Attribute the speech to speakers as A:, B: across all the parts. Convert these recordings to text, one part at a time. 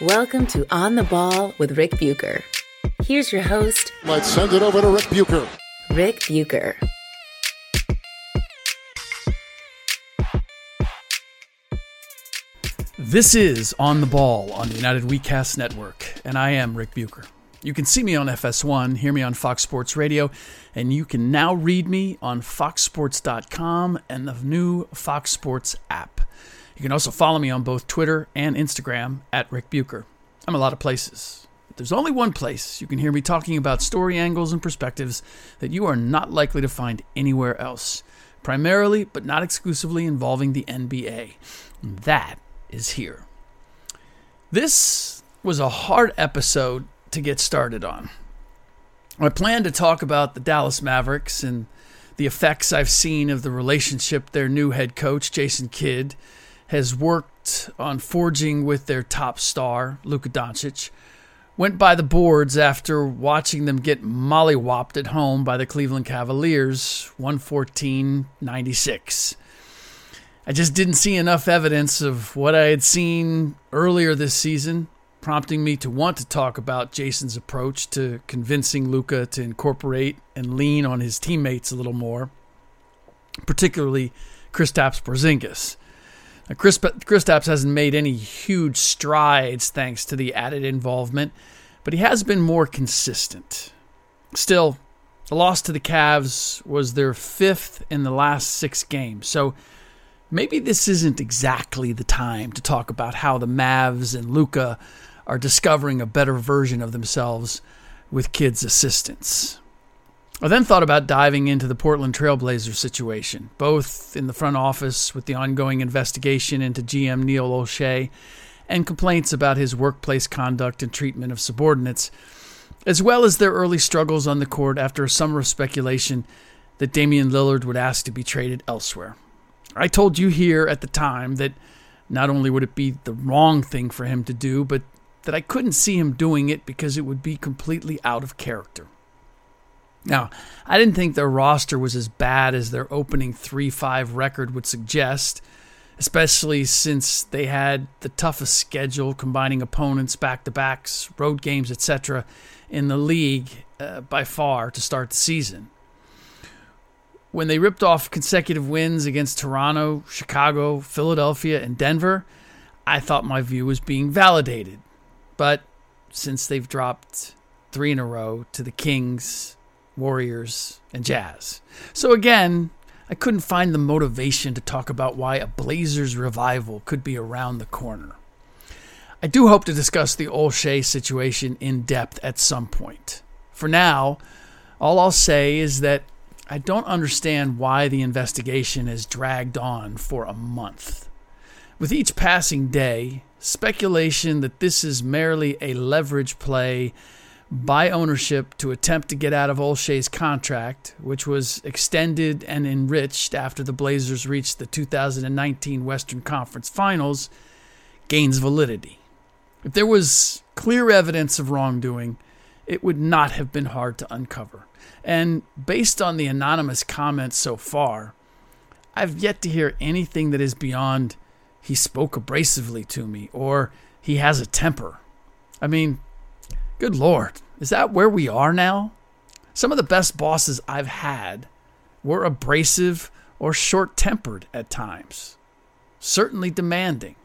A: Welcome to On the Ball with Rick Bucher. Here's your host,
B: Let's send it over to Rick Bucher.
A: Rick Bucher.
C: This is On the Ball on the United WeCast Network, and I am Rick Bucher. You can see me on FS1, hear me on Fox Sports Radio, and you can now read me on foxsports.com and the new Fox Sports app. You can also follow me on both Twitter and Instagram at Rick Bucher. I'm a lot of places. But there's only one place you can hear me talking about story angles and perspectives that you are not likely to find anywhere else, primarily but not exclusively involving the NBA. And that is here. This was a hard episode to get started on. I plan to talk about the Dallas Mavericks and the effects I've seen of the relationship their new head coach, Jason Kidd, has worked on forging with their top star, Luka Doncic. Went by the boards after watching them get mollywopped at home by the Cleveland Cavaliers, 114 96. I just didn't see enough evidence of what I had seen earlier this season, prompting me to want to talk about Jason's approach to convincing Luka to incorporate and lean on his teammates a little more, particularly Kristaps Porzingis. Chris, Kristaps hasn't made any huge strides thanks to the added involvement, but he has been more consistent. Still, the loss to the Cavs was their fifth in the last six games, so maybe this isn't exactly the time to talk about how the Mavs and Luka are discovering a better version of themselves with Kidd's assistance. I then thought about diving into the Portland Trailblazers situation, both in the front office with the ongoing investigation into GM Neil Olshey and complaints about his workplace conduct and treatment of subordinates, as well as their early struggles on the court after a summer of speculation that Damian Lillard would ask to be traded elsewhere. I told you here at the time that not only would it be the wrong thing for him to do, but that I couldn't see him doing it because it would be completely out of character. Now, I didn't think their roster was as bad as their opening 3 5 record would suggest, especially since they had the toughest schedule combining opponents, back to backs, road games, etc., in the league uh, by far to start the season. When they ripped off consecutive wins against Toronto, Chicago, Philadelphia, and Denver, I thought my view was being validated. But since they've dropped three in a row to the Kings, Warriors, and Jazz. So again, I couldn't find the motivation to talk about why a Blazers revival could be around the corner. I do hope to discuss the Olshey situation in depth at some point. For now, all I'll say is that I don't understand why the investigation has dragged on for a month. With each passing day, speculation that this is merely a leverage play by ownership to attempt to get out of Olshey's contract, which was extended and enriched after the Blazers reached the 2019 Western Conference Finals, gains validity. If there was clear evidence of wrongdoing, it would not have been hard to uncover. And based on the anonymous comments so far, I've yet to hear anything that is beyond he spoke abrasively to me or he has a temper. I mean, Good Lord, is that where we are now? Some of the best bosses I've had were abrasive or short tempered at times, certainly demanding.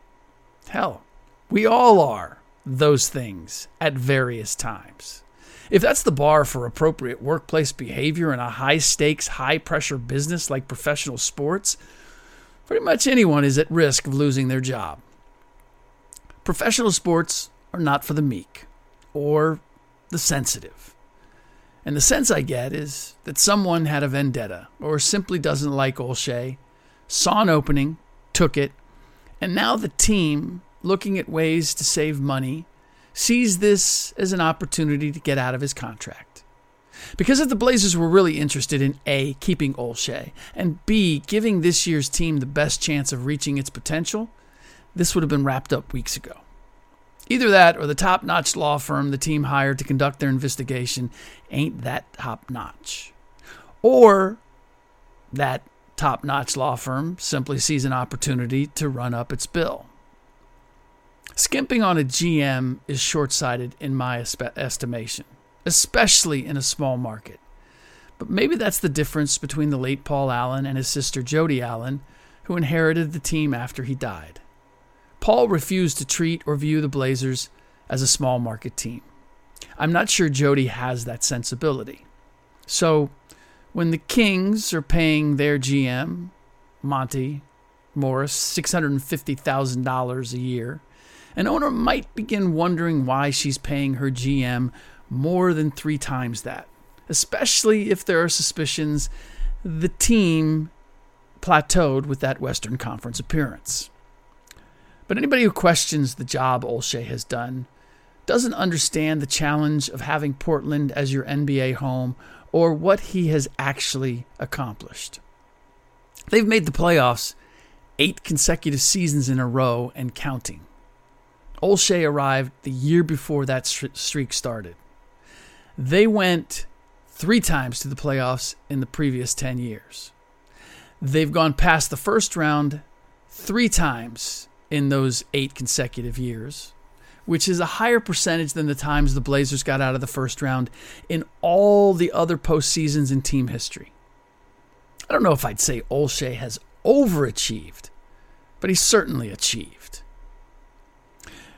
C: Hell, we all are those things at various times. If that's the bar for appropriate workplace behavior in a high stakes, high pressure business like professional sports, pretty much anyone is at risk of losing their job. Professional sports are not for the meek or the sensitive. And the sense I get is that someone had a vendetta or simply doesn't like Olshey, saw an opening, took it, and now the team, looking at ways to save money, sees this as an opportunity to get out of his contract. Because if the Blazers were really interested in A, keeping Olshey, and B, giving this year's team the best chance of reaching its potential, this would have been wrapped up weeks ago. Either that or the top notch law firm the team hired to conduct their investigation ain't that top notch. Or that top notch law firm simply sees an opportunity to run up its bill. Skimping on a GM is short sighted in my estimation, especially in a small market. But maybe that's the difference between the late Paul Allen and his sister Jody Allen, who inherited the team after he died. Paul refused to treat or view the Blazers as a small market team. I'm not sure Jody has that sensibility. So, when the Kings are paying their GM, Monty Morris, $650,000 a year, an owner might begin wondering why she's paying her GM more than three times that, especially if there are suspicions the team plateaued with that Western Conference appearance. But anybody who questions the job Olshey has done doesn't understand the challenge of having Portland as your NBA home or what he has actually accomplished. They've made the playoffs eight consecutive seasons in a row and counting. Olshey arrived the year before that streak started. They went three times to the playoffs in the previous 10 years. They've gone past the first round three times in those eight consecutive years, which is a higher percentage than the times the Blazers got out of the first round in all the other postseasons in team history. I don't know if I'd say Olshey has overachieved, but he's certainly achieved.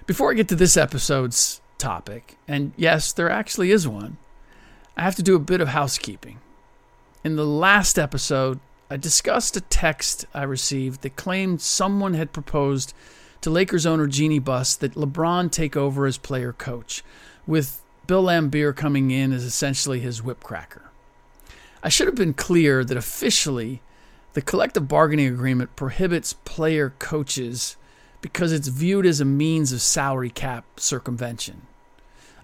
C: Before I get to this episode's topic, and yes, there actually is one, I have to do a bit of housekeeping. In the last episode, I discussed a text I received that claimed someone had proposed to Lakers owner Jeanie Buss that LeBron take over as player coach, with Bill Laimbeer coming in as essentially his whipcracker. I should have been clear that officially, the collective bargaining agreement prohibits player coaches because it's viewed as a means of salary cap circumvention.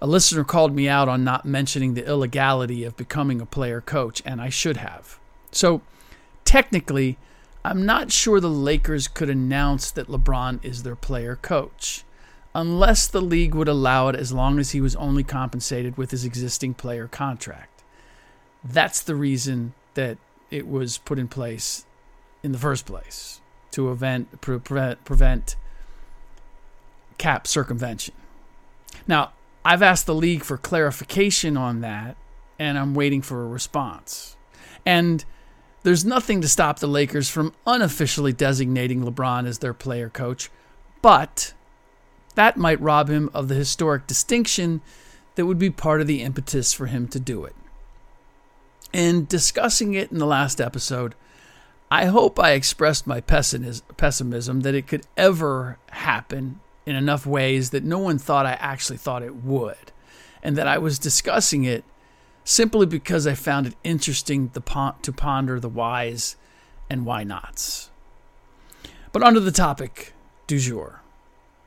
C: A listener called me out on not mentioning the illegality of becoming a player coach, and I should have. So, technically, I'm not sure the Lakers could announce that LeBron is their player coach, unless the league would allow it as long as he was only compensated with his existing player contract. That's the reason that it was put in place in the first place to prevent, prevent, prevent cap circumvention. Now, I've asked the league for clarification on that, and I'm waiting for a response. And there's nothing to stop the Lakers from unofficially designating LeBron as their player coach, but that might rob him of the historic distinction that would be part of the impetus for him to do it. In discussing it in the last episode, I hope I expressed my pessimism that it could ever happen in enough ways that no one thought I actually thought it would, and that I was discussing it simply because I found it interesting to ponder the whys and why nots. But onto the topic du jour,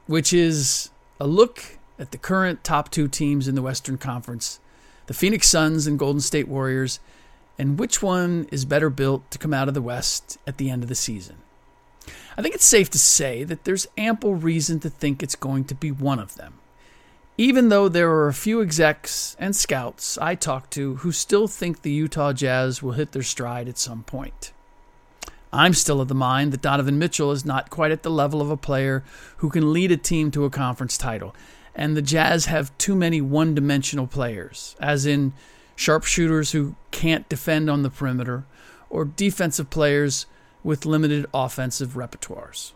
C: which is a look at the current top two teams in the Western Conference, the Phoenix Suns and Golden State Warriors, and which one is better built to come out of the West at the end of the season. I think it's safe to say that there's ample reason to think it's going to be one of them. Even though there are a few execs and scouts I talk to who still think the Utah Jazz will hit their stride at some point. I'm still of the mind that Donovan Mitchell is not quite at the level of a player who can lead a team to a conference title, and the Jazz have too many one dimensional players, as in sharpshooters who can't defend on the perimeter, or defensive players with limited offensive repertoires.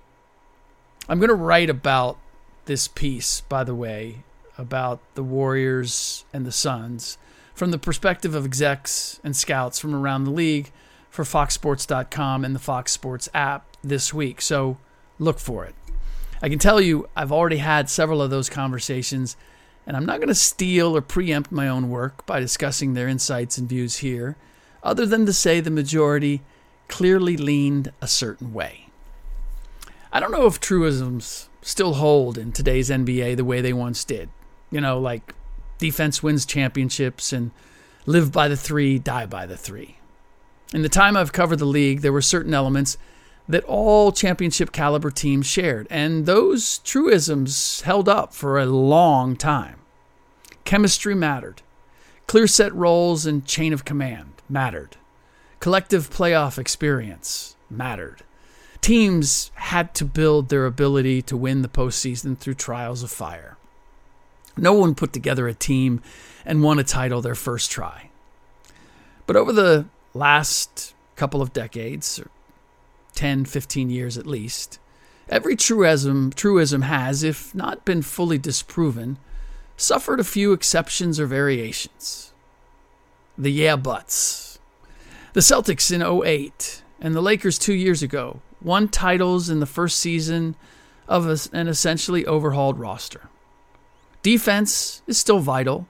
C: I'm going to write about this piece, by the way, about the Warriors and the Suns from the perspective of execs and scouts from around the league for FoxSports.com and the Fox Sports app this week. So look for it. I can tell you, I've already had several of those conversations, and I'm not going to steal or preempt my own work by discussing their insights and views here, other than to say the majority clearly leaned a certain way. I don't know if truisms still hold in today's NBA the way they once did. You know, like defense wins championships and live by the three, die by the three. In the time I've covered the league, there were certain elements that all championship caliber teams shared, and those truisms held up for a long time. Chemistry mattered. Clear set roles and chain of command mattered. Collective playoff experience mattered. Teams had to build their ability to win the postseason through trials of fire. No one put together a team and won a title their first try. But over the last couple of decades, or 10, 15 years at least, every truism, truism has, if not been fully disproven, suffered a few exceptions or variations. The yeah buts. The Celtics in 08 and the Lakers two years ago won titles in the first season of an essentially overhauled roster. Defense is still vital,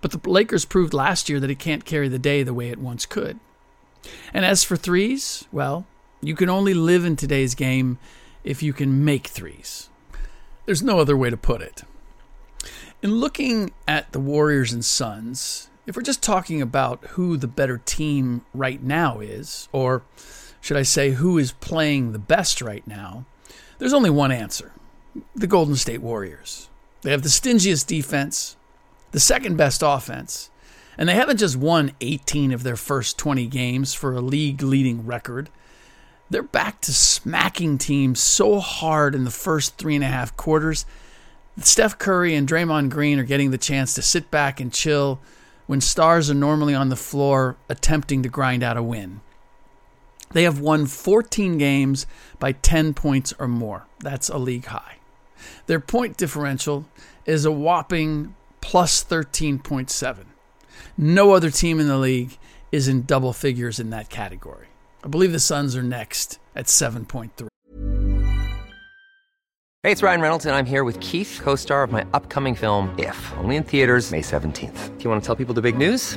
C: but the Lakers proved last year that it can't carry the day the way it once could. And as for threes, well, you can only live in today's game if you can make threes. There's no other way to put it. In looking at the Warriors and Suns, if we're just talking about who the better team right now is, or should I say who is playing the best right now, there's only one answer the Golden State Warriors. They have the stingiest defense, the second best offense, and they haven't just won 18 of their first 20 games for a league leading record. They're back to smacking teams so hard in the first three and a half quarters. Steph Curry and Draymond Green are getting the chance to sit back and chill when stars are normally on the floor attempting to grind out a win. They have won 14 games by 10 points or more. That's a league high. Their point differential is a whopping plus 13.7. No other team in the league is in double figures in that category. I believe the Suns are next at 7.3.
D: Hey, it's Ryan Reynolds, and I'm here with Keith, co star of my upcoming film, If, only in theaters, May 17th. Do you want to tell people the big news?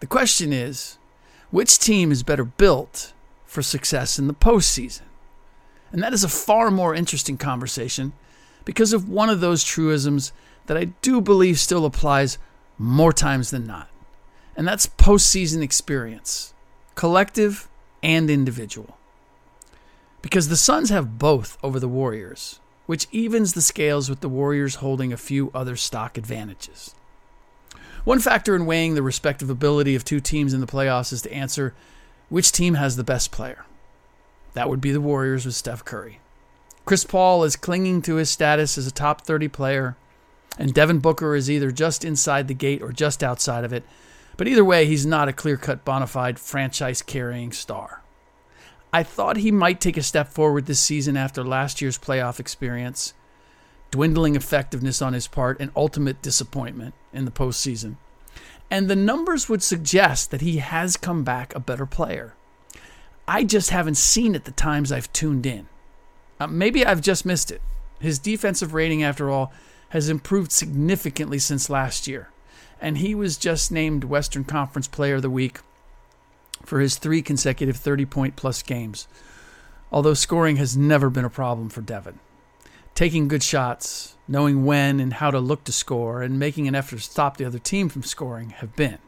C: The question is which team is better built for success in the postseason? And that is a far more interesting conversation because of one of those truisms that I do believe still applies more times than not. And that's postseason experience, collective and individual. Because the Suns have both over the Warriors, which evens the scales with the Warriors holding a few other stock advantages. One factor in weighing the respective ability of two teams in the playoffs is to answer which team has the best player. That would be the Warriors with Steph Curry. Chris Paul is clinging to his status as a top 30 player, and Devin Booker is either just inside the gate or just outside of it. But either way, he's not a clear cut bona fide franchise carrying star. I thought he might take a step forward this season after last year's playoff experience, dwindling effectiveness on his part, and ultimate disappointment in the postseason. And the numbers would suggest that he has come back a better player. I just haven't seen it the times I've tuned in. Uh, maybe I've just missed it. His defensive rating, after all, has improved significantly since last year. And he was just named Western Conference Player of the Week for his three consecutive 30 point plus games, although scoring has never been a problem for Devin taking good shots, knowing when and how to look to score, and making an effort to stop the other team from scoring have been.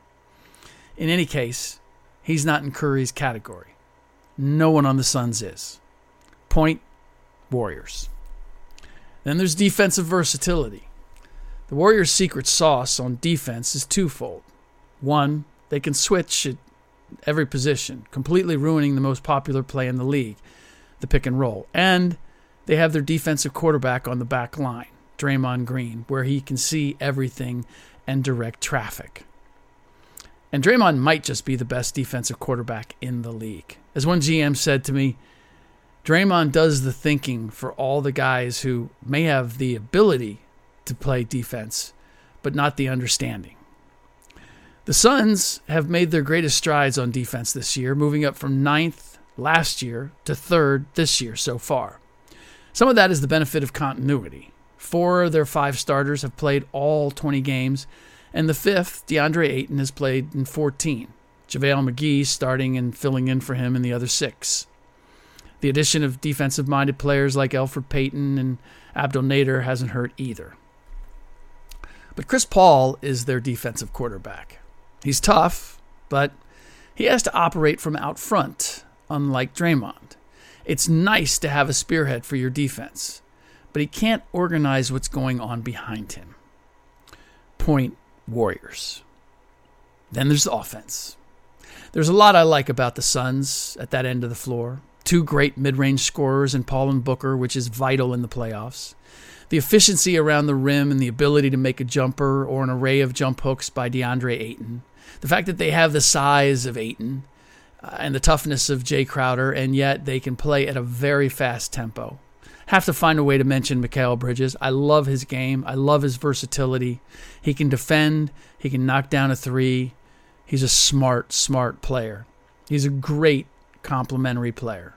C: In any case, he's not in Curry's category. No one on the Suns is. Point Warriors. Then there's defensive versatility. The Warriors' secret sauce on defense is twofold. One, they can switch at every position, completely ruining the most popular play in the league, the pick and roll. And they have their defensive quarterback on the back line, Draymond Green, where he can see everything and direct traffic. And Draymond might just be the best defensive quarterback in the league. As one GM said to me, Draymond does the thinking for all the guys who may have the ability to play defense, but not the understanding. The Suns have made their greatest strides on defense this year, moving up from ninth last year to third this year so far. Some of that is the benefit of continuity. Four of their five starters have played all 20 games, and the fifth, DeAndre Ayton, has played in 14. JaVale McGee starting and filling in for him in the other six. The addition of defensive minded players like Elfrid Payton and Abdel Nader hasn't hurt either. But Chris Paul is their defensive quarterback. He's tough, but he has to operate from out front, unlike Draymond. It's nice to have a spearhead for your defense, but he can't organize what's going on behind him. Point Warriors. Then there's the offense. There's a lot I like about the Suns at that end of the floor. Two great mid range scorers in Paul and Booker, which is vital in the playoffs. The efficiency around the rim and the ability to make a jumper or an array of jump hooks by DeAndre Ayton. The fact that they have the size of Ayton Uh, and the toughness of Jae Crowder, and yet they can play at a very fast tempo. Have to find a way to mention Mikal Bridges. I love his game. I love his versatility. He can defend, he can knock down a three. He's a smart, smart player. He's a great complementary player.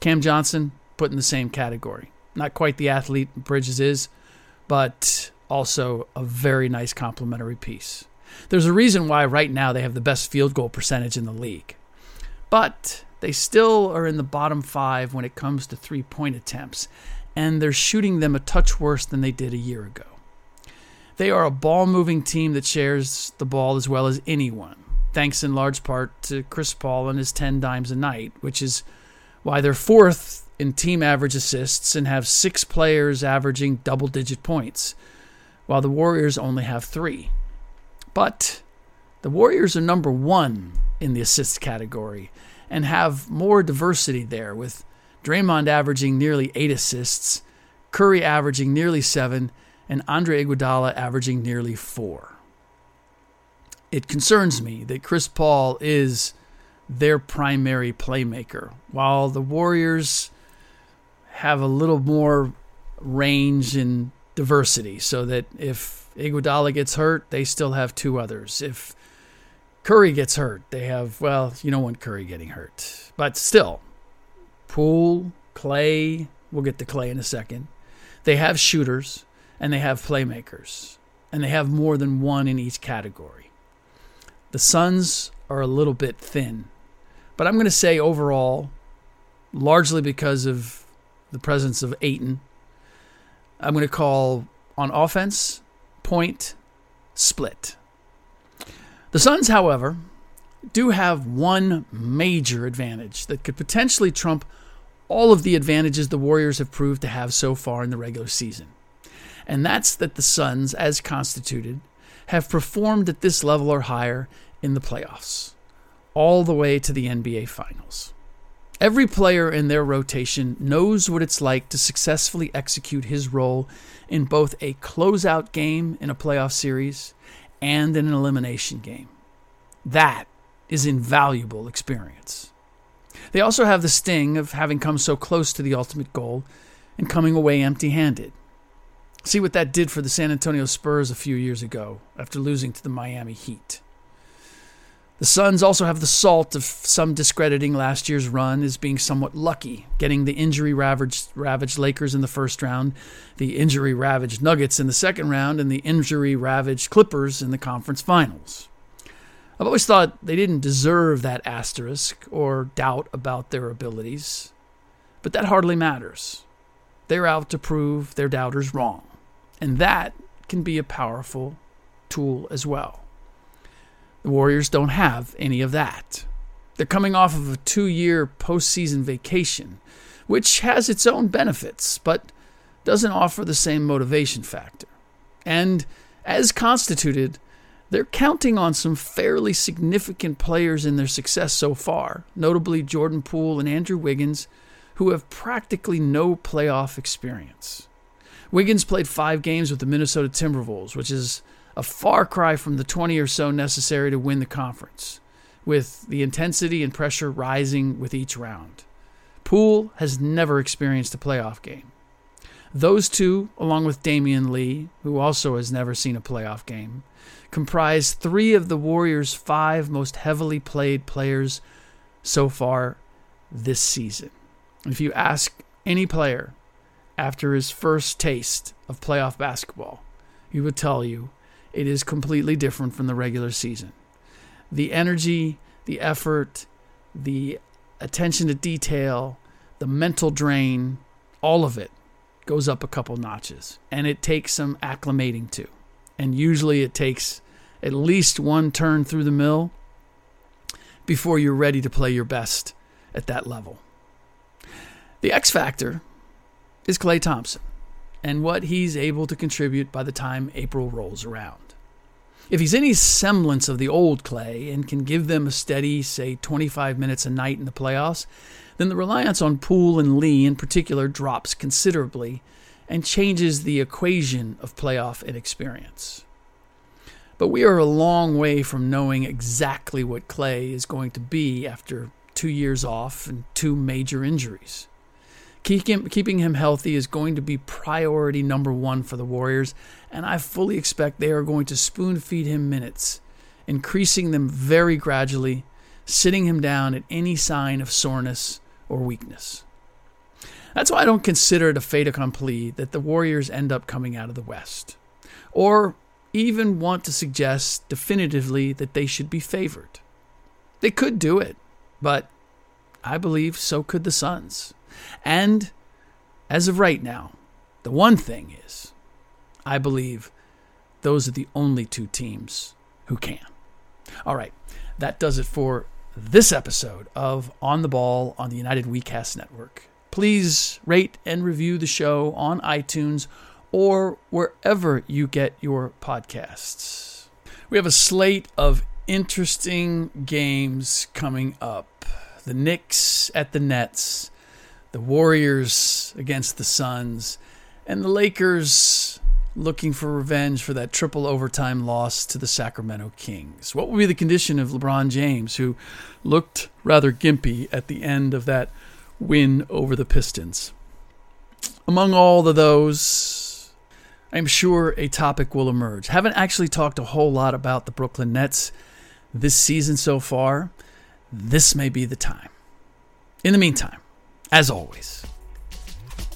C: Cam Johnson, put in the same category. Not quite the athlete Bridges is, but also a very nice complementary piece. There's a reason why right now they have the best field goal percentage in the league. But they still are in the bottom five when it comes to three point attempts, and they're shooting them a touch worse than they did a year ago. They are a ball moving team that shares the ball as well as anyone, thanks in large part to Chris Paul and his 10 dimes a night, which is why they're fourth in team average assists and have six players averaging double digit points, while the Warriors only have three. But the Warriors are number one in the assists category and have more diversity there, with Draymond averaging nearly eight assists, Curry averaging nearly seven, and Andre Iguodala averaging nearly four. It concerns me that Chris Paul is their primary playmaker, while the Warriors have a little more range and diversity, so that if Iguodala gets hurt, they still have two others. If Curry gets hurt, they have well, you don't want Curry getting hurt, but still, Poole, Klay. We'll get to Klay in a second. They have shooters and they have playmakers, and they have more than one in each category. The Suns are a little bit thin but I'm going to say overall, largely because of the presence of Ayton, I'm going to call on offense, point, split. The Suns, however, do have one major advantage that could potentially trump all of the advantages the Warriors have proved to have so far in the regular season. And that's that the Suns, as constituted, have performed at this level or higher in the playoffs all the way to the NBA Finals. Every player in their rotation knows what it's like to successfully execute his role in both a closeout game in a playoff series and an elimination game. That is invaluable experience. They also have the sting of having come so close to the ultimate goal and coming away empty handed. See what that did for the San Antonio Spurs a few years ago after losing to the Miami Heat. The Suns also have the salt of some discrediting last year's run as being somewhat lucky, getting the injury ravaged, ravaged Lakers in the first round, the injury ravaged Nuggets in the second round, and the injury ravaged Clippers in the conference finals. I've always thought they didn't deserve that asterisk or doubt about their abilities, but that hardly matters. They're out to prove their doubters wrong, and that can be a powerful tool as well. The Warriors don't have any of that. They're coming off of a two year postseason vacation, which has its own benefits, but doesn't offer the same motivation factor. And as constituted, they're counting on some fairly significant players in their success so far, notably Jordan Poole and Andrew Wiggins, who have practically no playoff experience. Wiggins played five games with the Minnesota Timberwolves, which is a far cry from the 20 or so necessary to win the conference, with the intensity and pressure rising with each round. Poole has never experienced a playoff game. Those two, along with Damion Lee, who also has never seen a playoff game, comprise three of the Warriors' five most heavily played players so far this season. If you ask any player after his first taste of playoff basketball, he would tell you it is completely different from the regular season. The energy, the effort, the attention to detail, the mental drain, all of it goes up a couple notches. And it takes some acclimating to. And usually it takes at least one turn through the mill before you're ready to play your best at that level. The X factor is Klay Thompson and what he's able to contribute by the time April rolls around. If he's any semblance of the old Klay and can give them a steady, say, 25 minutes a night in the playoffs, then the reliance on Poole and Lee in particular drops considerably and changes the equation of playoff inexperience. But we are a long way from knowing exactly what Klay is going to be after two years off and two major injuries. Keeping him healthy is going to be priority number one for the Warriors, and I fully expect they are going to spoon feed him minutes, increasing them very gradually, sitting him down at any sign of soreness or weakness. That's why I don't consider it a fait accompli that the Warriors end up coming out of the West. Or even want to suggest definitively that they should be favored. They could do it, but I believe so could the Suns. And as of right now, the one thing is, I believe those are the only two teams who can. All right, that does it for this episode of On the Ball on the United WeCast Network. Please rate and review the show on iTunes or wherever you get your podcasts. We have a slate of interesting games coming up. The Knicks at the Nets, the Warriors against the Suns, and the Lakers looking for revenge for that triple overtime loss to the Sacramento Kings. What will be the condition of LeBron James, who looked rather gimpy at the end of that win over the Pistons? Among all of those, I'm sure a topic will emerge. Haven't actually talked a whole lot about the Brooklyn Nets this season so far. This may be the time. In the meantime, as always,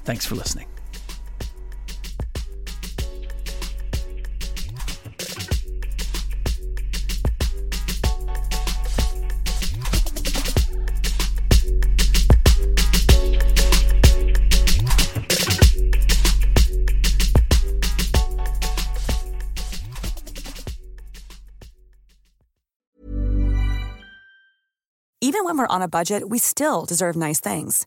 C: thanks for listening.
E: Even when we're on a budget, we still deserve nice things.